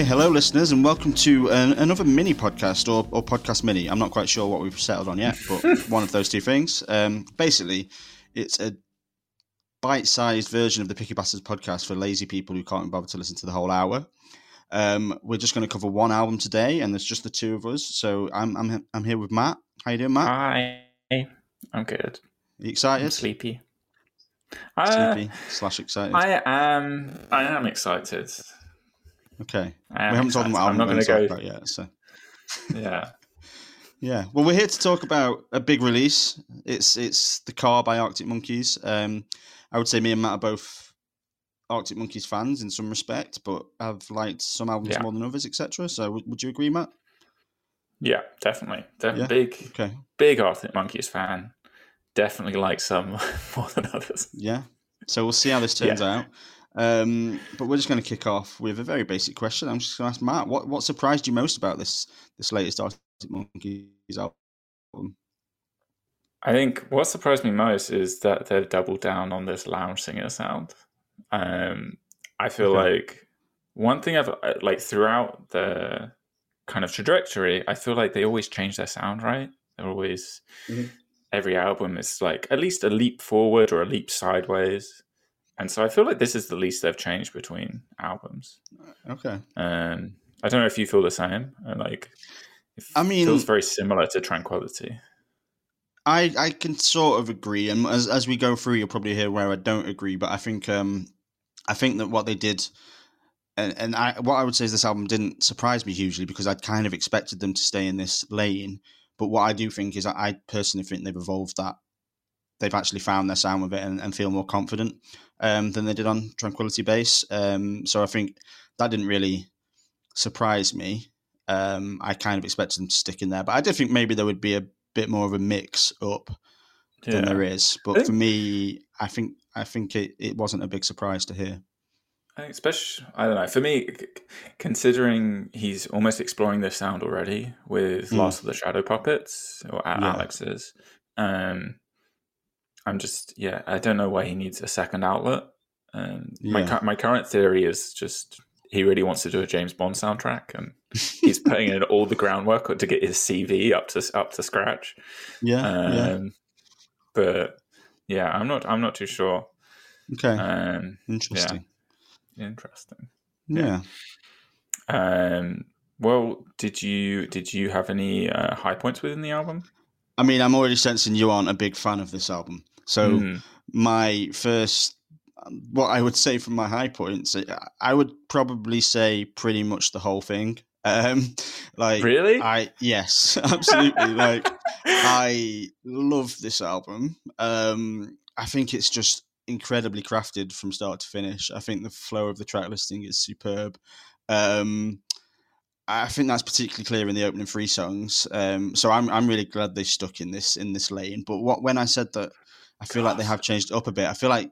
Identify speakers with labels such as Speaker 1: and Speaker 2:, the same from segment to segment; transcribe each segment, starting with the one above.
Speaker 1: Okay, hello, listeners, and welcome to an, another mini podcast or, or podcast mini. I'm not quite sure what we've settled on yet, but one of those two things. Um, basically, it's a bite sized version of the Picky Bastards podcast for lazy people who can't bother to listen to the whole hour. Um, we're just going to cover one album today, and there's just the two of us. So I'm I'm I'm here with Matt. How you doing, Matt?
Speaker 2: Hi, I'm good.
Speaker 1: Are you excited?
Speaker 2: I'm sleepy. Uh,
Speaker 1: Sleepy slash excited.
Speaker 2: I am. I am excited.
Speaker 1: Okay,
Speaker 2: am
Speaker 1: we haven't told them what
Speaker 2: I'm not
Speaker 1: we're going to
Speaker 2: go.
Speaker 1: about yet. So
Speaker 2: Yeah.
Speaker 1: yeah, well, we're here to talk about a big release. It's it's the Car by Arctic Monkeys. Um, I would say me and Matt are both Arctic Monkeys fans in some respect, but I've liked some albums
Speaker 2: Yeah.
Speaker 1: more than others, etc. So would, would you agree, Matt?
Speaker 2: Yeah, definitely. De-
Speaker 1: Yeah?
Speaker 2: Big,
Speaker 1: Okay,
Speaker 2: big Arctic Monkeys fan. Definitely like some more than others.
Speaker 1: yeah. So we'll see how this turns out. Um, but we're just going to kick off with a very basic question. I'm just going to ask Matt, what what surprised you most about this this latest Arctic Monkeys album?
Speaker 2: I think what surprised me most is that they've doubled down on this lounge singer sound. Um, I feel
Speaker 1: Okay.
Speaker 2: like one thing I've uh, like throughout the kind of trajectory, I feel like they always change their sound, right? They're always
Speaker 1: Mhm.
Speaker 2: every album is like at least a leap forward or a leap sideways. And so I feel like this is the least they've changed between albums.
Speaker 1: Okay.
Speaker 2: Um, I don't know if you feel the same. uh, Like, it
Speaker 1: I mean-
Speaker 2: feels very similar to Tranquility.
Speaker 1: I, I can sort of agree, and as as we go through, you'll probably hear where I don't agree. But I think um, I think that what they did, and and I what I would say is this album didn't surprise me hugely because I'd kind of expected them to stay in this lane. But what I do think is, I personally think they've evolved that they've actually found their sound with it and, and feel more confident um, than they did on Tranquility Base. Um, so I think that didn't really surprise me. Um, I kind of expected them to stick in there, but I did think maybe there would be a bit more of a mix up than there is. But
Speaker 2: think-
Speaker 1: for me, I think I think it, it wasn't a big surprise to hear.
Speaker 2: I think especially, I don't know. For me, considering he's almost exploring this sound already with
Speaker 1: Mm.
Speaker 2: Last of the Shadow Puppets or
Speaker 1: Yeah.
Speaker 2: Alex's, um, I'm just yeah. I don't know why he needs a second outlet. Um, my
Speaker 1: Yeah.
Speaker 2: cu- my current theory is just he really wants to do a James Bond soundtrack, and he's putting in all the groundwork to get his CV up to up to scratch.
Speaker 1: Yeah,
Speaker 2: Um,
Speaker 1: yeah,
Speaker 2: But yeah, I'm not. I'm not too sure.
Speaker 1: okay,
Speaker 2: Um,
Speaker 1: interesting.
Speaker 2: interesting.
Speaker 1: Yeah.
Speaker 2: Um, well, did you did you have any uh, high points within the album?
Speaker 1: I mean, I'm already sensing you aren't a big fan of this album. So
Speaker 2: Mm,
Speaker 1: my first, what I would say from my high points, I would probably say pretty much the whole thing. Um, like
Speaker 2: really?
Speaker 1: I yes, absolutely. like I love this album. Um, I think it's just incredibly crafted from start to finish. I think the flow of the track listing is superb. Um, I think that's particularly clear in the opening three songs. Um, so I'm I'm really glad they stuck in this in this lane. But what when I said that, I feel like they have changed up a bit. I feel like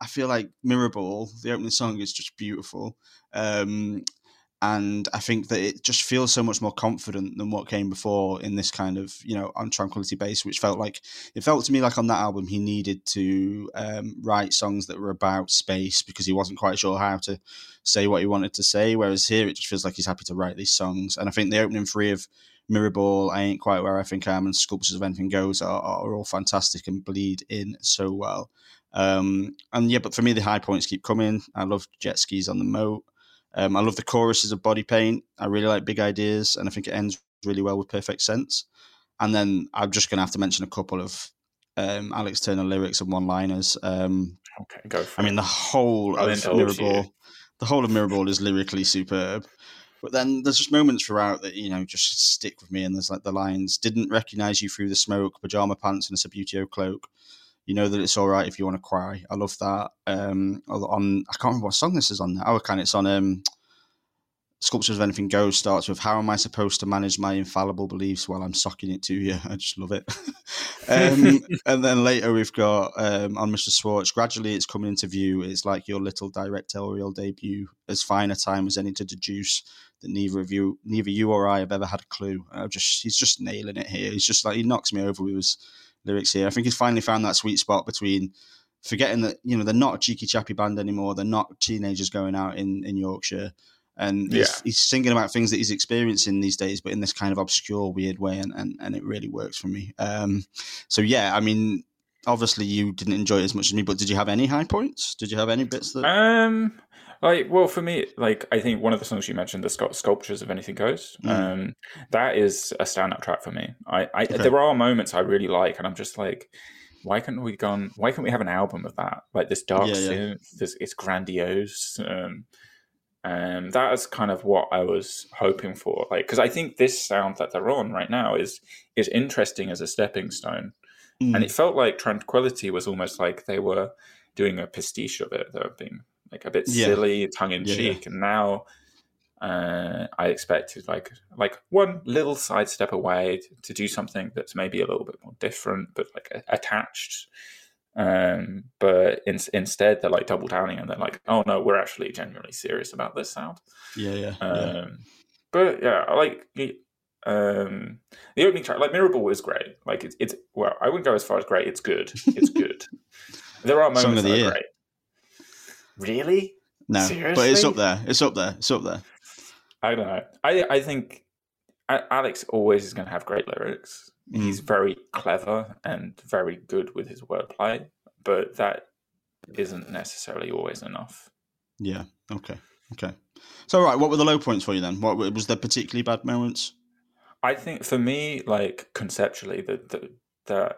Speaker 1: I feel like Mirrorball, the opening song, is just beautiful. Um, and I think that it just feels so much more confident than what came before in this kind of you know on Tranquility Base, which felt like it felt to me like on that album he needed to um, write songs that were about space because he wasn't quite sure how to say what he wanted to say. Whereas here it just feels like he's happy to write these songs, and I think the opening three of Mirrorball, I ain't quite where I think I am, and Sculptures of Anything Goes are, are all fantastic and bleed in so well. Um, and yeah, but for me the high points keep coming. I love jet skis on the moat. Um, I love the choruses of Body Paint. I really like Big Ideas, and I think it ends really well with Perfect Sense. And then I'm just going to have to mention a couple of um, Alex Turner lyrics and one-liners. Um,
Speaker 2: okay, go for
Speaker 1: I mean, the whole
Speaker 2: I'll
Speaker 1: of. Mirrorball, the whole of Mirrorball is lyrically superb. But then there's just moments throughout that you know just stick with me, and there's like the lines: "Didn't recognize you through the smoke, pajama pants and a Sabutio cloak." You know that it's all right if you want to cry. I love that. Um, on I can't remember what song this is on. Oh, kind it's on um, Sculptures of Anything Goes starts with How am I supposed to manage my infallible beliefs while I'm socking it to you? I just love it. um, and then later we've got um, on Mr. Schwartz, gradually it's coming into view. It's like your little directorial debut, as fine a time as any to deduce that neither of you, neither you or I have ever had a clue. I just he's just nailing it here. He's just like he knocks me over with his lyrics here. I think he's finally found that sweet spot between forgetting that you know they're not a cheeky chappy band anymore. They're not teenagers going out in in Yorkshire. And he's, he's singing about things that he's experiencing these days, but in this kind of obscure, weird way, and and, and it really works for me. Um, so yeah, I mean, obviously you didn't enjoy it as much as me, but did you have any high points? Did you have any bits that?
Speaker 2: Um, like well, for me, like I think one of the songs you mentioned, the sculptures of anything goes. Mm. Um, that is a standout track for me. I, I okay. there are moments I really like, and I'm just like. Why can't we gone Why can't we have an album of that? Like this dark yeah, synth, yeah. This, it's grandiose. Um, and that is kind of what I was hoping for. Like, because I think this sound that they're on right now is is interesting as a stepping stone, mm. and it felt like Tranquility was almost like they were doing a pastiche of it. They were being like a bit yeah. silly, tongue in cheek, yeah. and now uh, I expected like like one little sidestep away to, do something that's maybe a little bit more different, but like attached. Um, but in, instead, they're like double downing and they're like, "Oh no, we're actually genuinely serious about this sound."
Speaker 1: Yeah, yeah.
Speaker 2: Um,
Speaker 1: yeah.
Speaker 2: But yeah, I like um, the opening track. Like Mirrorball is great. Like it's it's well, I wouldn't go as far as great. It's good. It's good. there are moments that are great. Really?
Speaker 1: No, Seriously? but it's up there. It's up there. It's up there.
Speaker 2: I don't know. I I think Alex always is going to have great lyrics. Mm. He's very clever and very good with his wordplay, but that isn't necessarily always enough.
Speaker 1: Yeah. Okay. Okay. So, right, what were the low points for you then? What was there particularly bad moments?
Speaker 2: I think for me, like conceptually, the the, the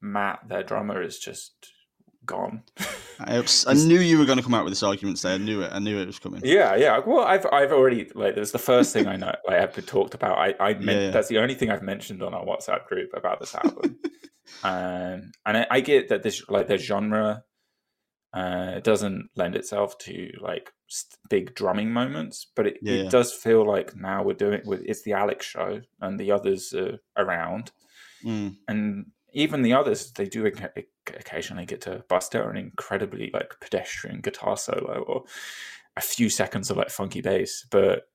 Speaker 2: Matt, their drummer, is just gone.
Speaker 1: I, I, knew you were going to come out with this argument today. I knew it. I knew it was coming.
Speaker 2: Yeah, yeah. Well, I've I've already like there's the first thing I know like I've talked about. I I meant, yeah, yeah. that's the only thing I've mentioned on our WhatsApp group about this album. um, and I, I, get that this like the genre uh doesn't lend itself to like big drumming moments, but it, yeah, it does feel like now we're doing with it's the Alex show and the others are around.
Speaker 1: Mm.
Speaker 2: And even the others, they do occasionally get to bust out an incredibly like pedestrian guitar solo or a few seconds of like funky bass. But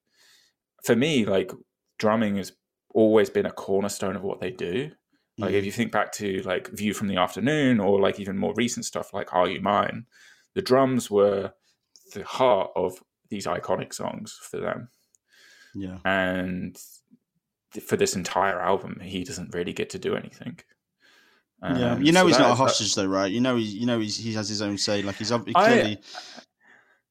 Speaker 2: for me, like drumming has always been a cornerstone of what they do. Like if mm-hmm. you think back to like View from the Afternoon or like even more recent stuff like Are You Mine, the drums were the heart of these iconic songs for them.
Speaker 1: Yeah.
Speaker 2: And for this entire album, he doesn't really get to do anything.
Speaker 1: Um, yeah, you know so he's not a hostage that, though, right? You know he's you know he's, he has his own say. Like he's he clearly I,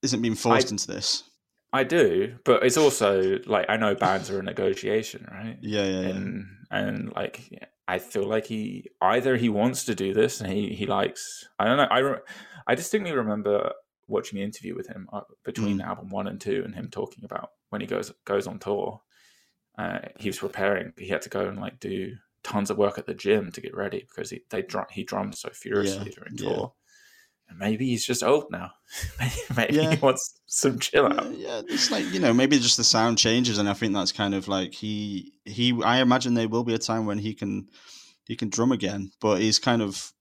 Speaker 1: isn't being forced I, into this.
Speaker 2: I do, but it's also like I know bands are a negotiation, right?
Speaker 1: Yeah, yeah,
Speaker 2: and yeah. and like I feel like he either he wants to do this and he he likes. I don't know. I re- I distinctly remember watching an interview with him uh, between mm. album one and two, and him talking about when he goes goes on tour. Uh, he was preparing. He had to go and like do tons of work at the gym to get ready because he they he drummed so furiously yeah, during tour. Yeah. And maybe he's just old now. maybe yeah. he wants some chill out.
Speaker 1: Yeah, it's like you know maybe just the sound changes, and I think that's kind of like he he. I imagine there will be a time when he can he can drum again, but he's kind of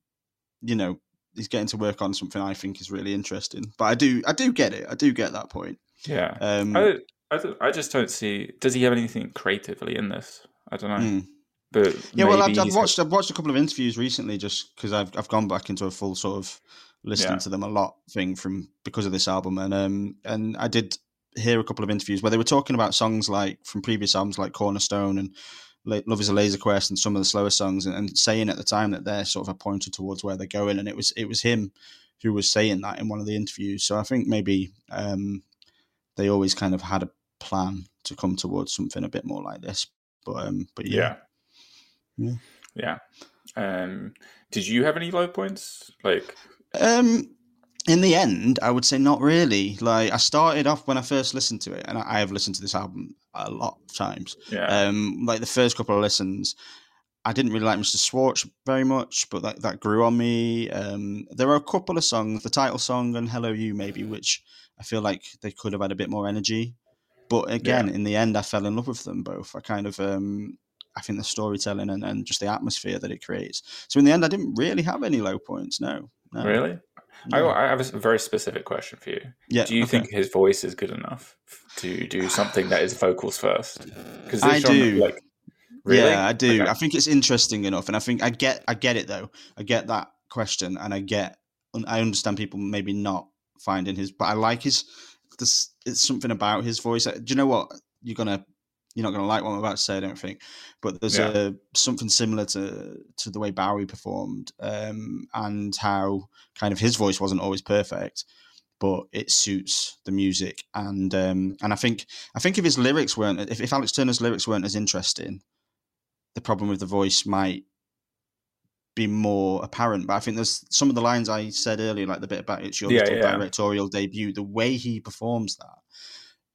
Speaker 1: you know he's getting to work on something I think is really interesting. But I do I do get it. I do get that point.
Speaker 2: Yeah.
Speaker 1: Um,
Speaker 2: I, I, I just don't see. Does he have anything creatively in this? I don't know. Mm. But
Speaker 1: yeah, well, I've, I've watched I've watched a couple of interviews recently just because I've I've gone back into a full sort of listening yeah. to them a lot thing from because of this album, and um and I did hear a couple of interviews where they were talking about songs like from previous albums like Cornerstone and Love is a Laser Quest and some of the slower songs, and, and saying at the time that they're sort of pointed towards where they're going, and it was it was him who was saying that in one of the interviews. So I think maybe um, they always kind of had a plan to come towards something a bit more like this. But um, but yeah.
Speaker 2: yeah. Yeah. Yeah. Um, did you have any low points? Like,
Speaker 1: um, in the end, I would say not really. Like, I started off when I first listened to it, and I, have listened to this album a lot of times.
Speaker 2: Yeah.
Speaker 1: Um, like the first couple of listens, I didn't really like Mr. Schwartz very much, but that, that grew on me. Um, there are a couple of songs, the title song and Hello You, maybe, which I feel like they could have had a bit more energy. But again, yeah. in the end, I fell in love with them both. I kind of um, I think the storytelling and, and just the atmosphere that it creates. So in the end, I didn't really have any low points. No. no.
Speaker 2: Really? No. I, I, have a very specific question for you.
Speaker 1: Yeah,
Speaker 2: do you
Speaker 1: okay.
Speaker 2: think his voice is good enough to do something that is vocals first?
Speaker 1: Because I do. Like, really? Yeah, I do. Okay. I think it's interesting enough, and I think I get, I get it though. I get that question, and I get, I understand people maybe not finding his, but I like his This it's something about his voice. Uh, do you know what you're gonna you're not gonna like what I'm about to say, I don't think. But there's yeah. a something similar to to the way Bowie performed, um, and how kind of his voice wasn't always perfect, but it suits the music. And um, and I think I think if his lyrics weren't if, if Alex Turner's lyrics weren't as interesting, the problem with the voice might be more apparent. But I think there's some of the lines I said earlier, like the bit about it's your yeah, yeah. directorial debut. The way he performs that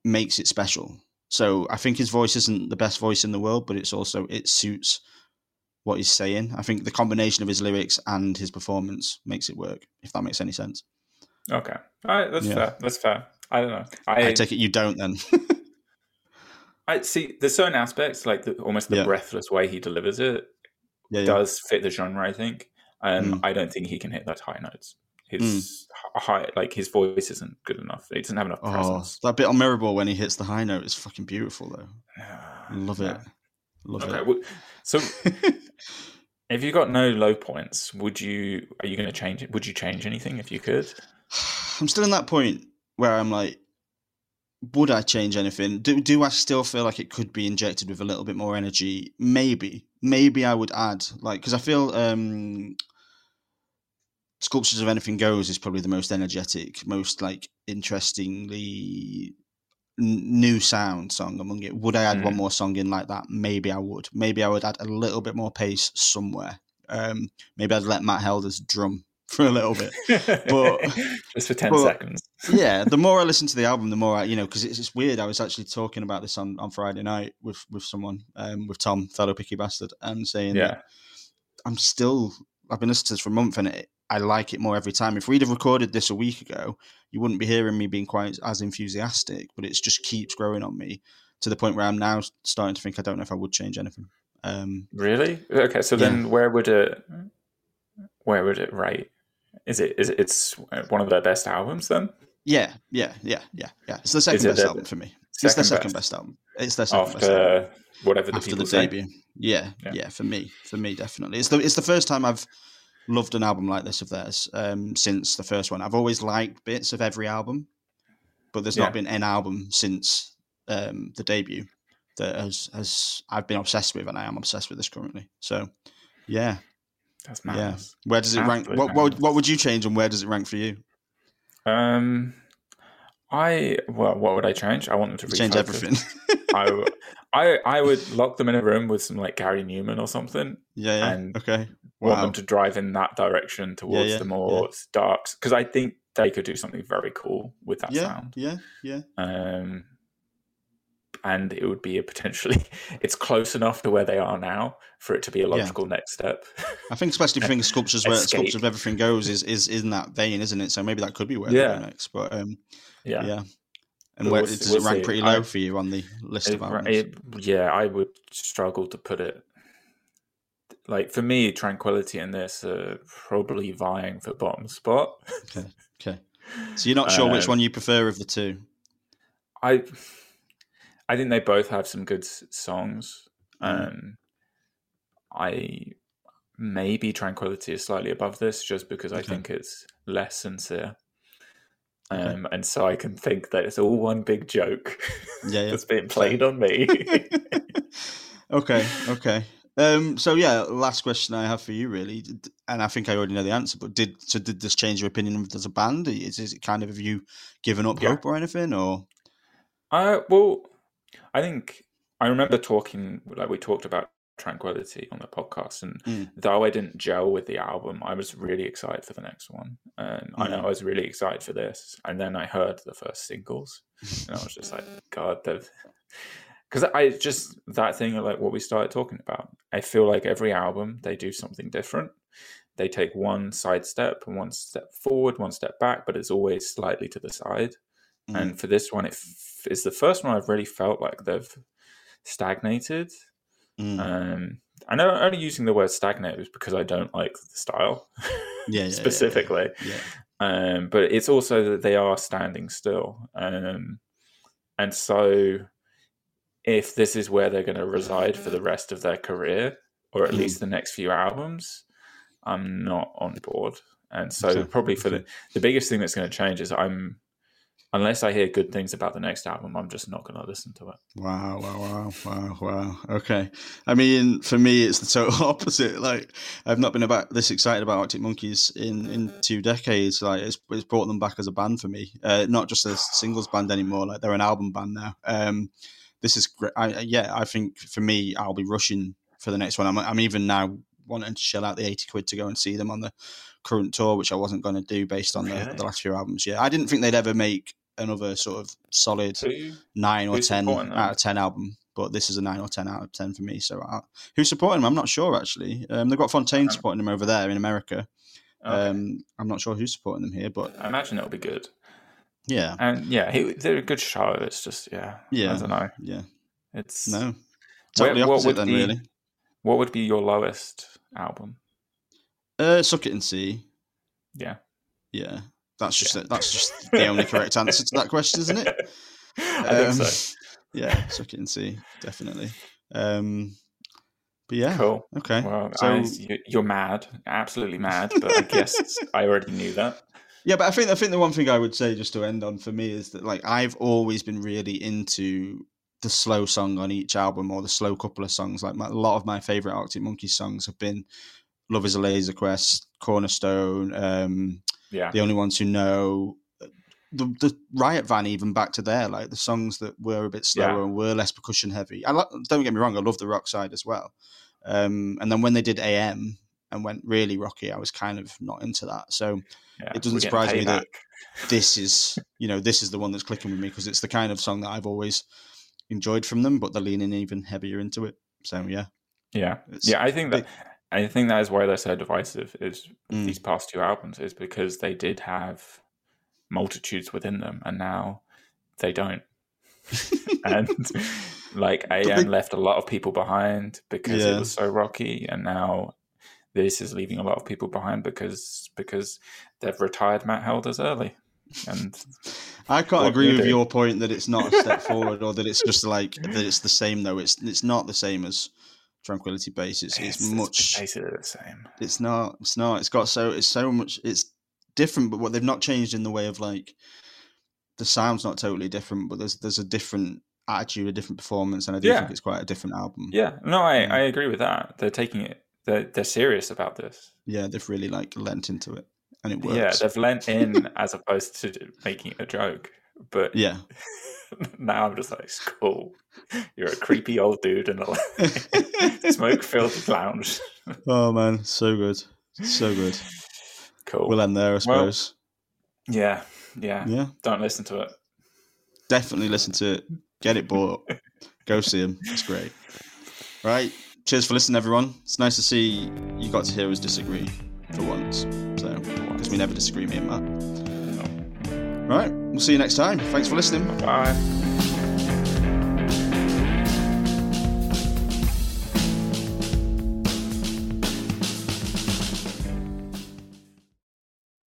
Speaker 1: makes it special. So I think his voice isn't the best voice in the world, but it's also it suits what he's saying. I think the combination of his lyrics and his performance makes it work. If that makes any sense.
Speaker 2: Okay, all right, that's yeah. fair. That's fair. I don't know. I,
Speaker 1: I take it you don't then.
Speaker 2: I see. There's certain aspects, like the, almost the yeah. breathless way he delivers it, yeah, does fit the genre. I think. Um, mm. I don't think he can hit those high notes. His mm. high, like his voice isn't good enough. He doesn't have enough oh, presence.
Speaker 1: that bit on Mirrorball when he hits the high note is fucking beautiful, though. Love it. Love okay, it.
Speaker 2: Well, so, if you got no low points, would you? Are you going to change it? Would you change anything if you could?
Speaker 1: I'm still in that point where I'm like, would I change anything? Do do I still feel like it could be injected with a little bit more energy? Maybe, maybe I would add like because I feel um, Sculptures of Anything Goes is probably the most energetic, most like interestingly new sound song among it. Would I add mm. one more song in like that? Maybe I would. Maybe I would add a little bit more pace somewhere. Um, maybe I'd let Matt Helders drum for a little bit, but
Speaker 2: just for ten but, seconds.
Speaker 1: yeah, the more I listen to the album, the more I, you know, because it's, it's, weird. I was actually talking about this on, on Friday night with with someone, um, with Tom, fellow picky bastard, and saying, yeah, I'm still. I've been listening to this for a month, and it, I like it more every time. If we'd have recorded this a week ago, you wouldn't be hearing me being quite as enthusiastic. But it just keeps growing on me to the point where I'm now starting to think I don't know if I would change anything. Um,
Speaker 2: really? Okay, so yeah. then where would it where would it rate? Is it is it, it's one of their best albums then?
Speaker 1: Yeah, yeah, yeah, yeah, yeah. It's the second best album for me. It's their second best. best album. It's their second
Speaker 2: After
Speaker 1: best album.
Speaker 2: whatever the after the say. debut.
Speaker 1: Yeah, yeah, yeah, For me, for me, definitely. It's the it's the first time I've loved an album like this of theirs um, since the first one. I've always liked bits of every album, but there's yeah. not been an album since um, the debut that has has I've been obsessed with, and I am obsessed with this currently. So, yeah,
Speaker 2: that's. Yeah.
Speaker 1: Where does it rank? What, what, what would you change and where does it rank for you?
Speaker 2: Um, I well, what would I change? I want them to
Speaker 1: change everything.
Speaker 2: I, I I would lock them in a room with some like Gary Numan or something.
Speaker 1: Yeah, yeah. And
Speaker 2: okay. Wow. Want them to drive in that direction towards yeah, yeah, the more darks because I think they could do something very cool with that
Speaker 1: yeah,
Speaker 2: sound.
Speaker 1: Yeah, yeah.
Speaker 2: Um, and it would be a potentially it's close enough to where they are now for it to be a logical yeah. next step.
Speaker 1: I think especially if you think sculptures where sculptures of everything goes is is in that vein, isn't it? So maybe that could be where yeah. next. But um, yeah, yeah. And where, we'll, does we'll it rank see. pretty low I, for you on the list
Speaker 2: it,
Speaker 1: of albums?
Speaker 2: It, yeah, I would struggle to put it. Like for me, Tranquility and this are probably vying for bottom spot.
Speaker 1: Okay, okay. So you're not sure um, which one you prefer of the two?
Speaker 2: I I think they both have some good songs. Mm. Um, I maybe Tranquility is slightly above this just because okay. I think it's less sincere. Um, okay. And so I can think that it's all one big joke yeah, yeah. that's being played on me.
Speaker 1: okay, okay. Um, so yeah, last question I have for you, really, and I think I already know the answer. But did so? Did this change your opinion of as a band? Is, is it kind of have you given up yeah. hope or anything, or?
Speaker 2: Uh, well, I think I remember talking like we talked about tranquility on the podcast and mm. though i didn't gel with the album i was really excited for the next one and mm. i know mm. i was really excited for this and then i heard the first singles and i was just like god they've because i just that thing of like what we started talking about i feel like every album they do something different they take one side step and one step forward one step back but it's always slightly to the side Mm. And for this one, it f- it's the first one I've really felt like they've stagnated. Mm. Um, I know only using the word stagnate is because I don't like the style,
Speaker 1: yeah, yeah
Speaker 2: specifically.
Speaker 1: Yeah,
Speaker 2: um, but it's also that they are standing still, um, and so if this is where they're going to reside for the rest of their career, or at mm. least the next few albums, I'm not on board. And so okay. probably for the the biggest thing that's going to change is I'm unless I hear good things about the next album, I'm just not going to listen to it.
Speaker 1: Wow, wow, wow, wow, wow. Okay. I mean, for me, it's the total opposite. Like, I've not been about this excited about Arctic Monkeys in, in two decades. Like, it's, it's brought them back as a band for me, uh, not just a singles band anymore. Like, they're an album band now. Um, this is great. I, yeah, I think for me, I'll be rushing for the next one. I'm, I'm even now wanting to shell out the 80 quid to go and see them on the current tour, which I wasn't going to do based on really? the, the, last few albums. Yeah, I didn't think they'd ever make another sort of solid nine or ten out of ten album. But this is a nine or ten out of ten for me. So, uh, who's supporting them? I'm not sure actually. Um, they've got Fontaine supporting them over there in America. Okay. Um, I'm not sure who's supporting them here, but
Speaker 2: I imagine it'll be good.
Speaker 1: Yeah,
Speaker 2: and yeah, he, they're a good show. It's just yeah, yeah, I don't know.
Speaker 1: Yeah,
Speaker 2: it's
Speaker 1: no totally where, opposite then.
Speaker 2: Be,
Speaker 1: really,
Speaker 2: what would be your lowest album?
Speaker 1: Uh, Suck It and See.
Speaker 2: Yeah,
Speaker 1: yeah. That's just yeah. that's just the only correct answer to that question, isn't it?
Speaker 2: I um, think so.
Speaker 1: Yeah, suck it and see, definitely. Um, but yeah,
Speaker 2: cool.
Speaker 1: Okay,
Speaker 2: well, so I, you're mad, absolutely mad. But I guess I already knew that.
Speaker 1: Yeah, but I think I think the one thing I would say just to end on for me is that like I've always been really into the slow song on each album or the slow couple of songs. Like my, a lot of my favorite Arctic Monkeys songs have been "Love Is a Laser Quest," "Cornerstone," um,
Speaker 2: yeah,
Speaker 1: the only ones who know the the Riot Van even back to there, like the songs that were a bit slower yeah. and were less percussion heavy. I don't get me wrong, I love the rock side as well. Um, and then when they did AM and went really rocky, I was kind of not into that. So yeah, it doesn't surprise me that this is you know this is the one that's clicking with me because it's the kind of song that I've always enjoyed from them, but they're leaning even heavier into it. So yeah,
Speaker 2: yeah, yeah. I think that I think that is why they're so divisive. Is mm. these past two albums is because they did have multitudes within them, and now they don't. and like AM they... left a lot of people behind because yeah. it was so rocky, and now this is leaving a lot of people behind because because they've retired Matt Helders early. And
Speaker 1: I can't agree with do? your point that it's not a step forward or that it's just like that it's the same though. It's it's not the same as Tranquility Base. It's it's, it's much
Speaker 2: basically the same.
Speaker 1: It's not. It's not. It's got so it's so much. It's different, but what they've not changed in the way of like the sound's not totally different, but there's there's a different attitude, a different performance, and I do yeah. think it's quite a different album.
Speaker 2: Yeah, no, I, um, I agree with that. They're taking it. They're they're serious about this.
Speaker 1: Yeah, they've really like lent into it, and it works.
Speaker 2: Yeah, they've lent in as opposed to making it a joke. But
Speaker 1: yeah,
Speaker 2: now I'm just like, cool. You're a creepy old dude in a smoke filled lounge.
Speaker 1: oh man, so good, so good.
Speaker 2: Cool.
Speaker 1: We'll end there, I suppose.
Speaker 2: Well, yeah, yeah,
Speaker 1: yeah.
Speaker 2: Don't listen to it.
Speaker 1: Definitely listen to it. Get it bought. Go see him. It's great. Right. Cheers for listening, everyone. It's nice to see you got to hear us disagree for once. Because we never disagree, me and Matt. Right. We'll see you next time. Thanks for listening.
Speaker 2: Bye.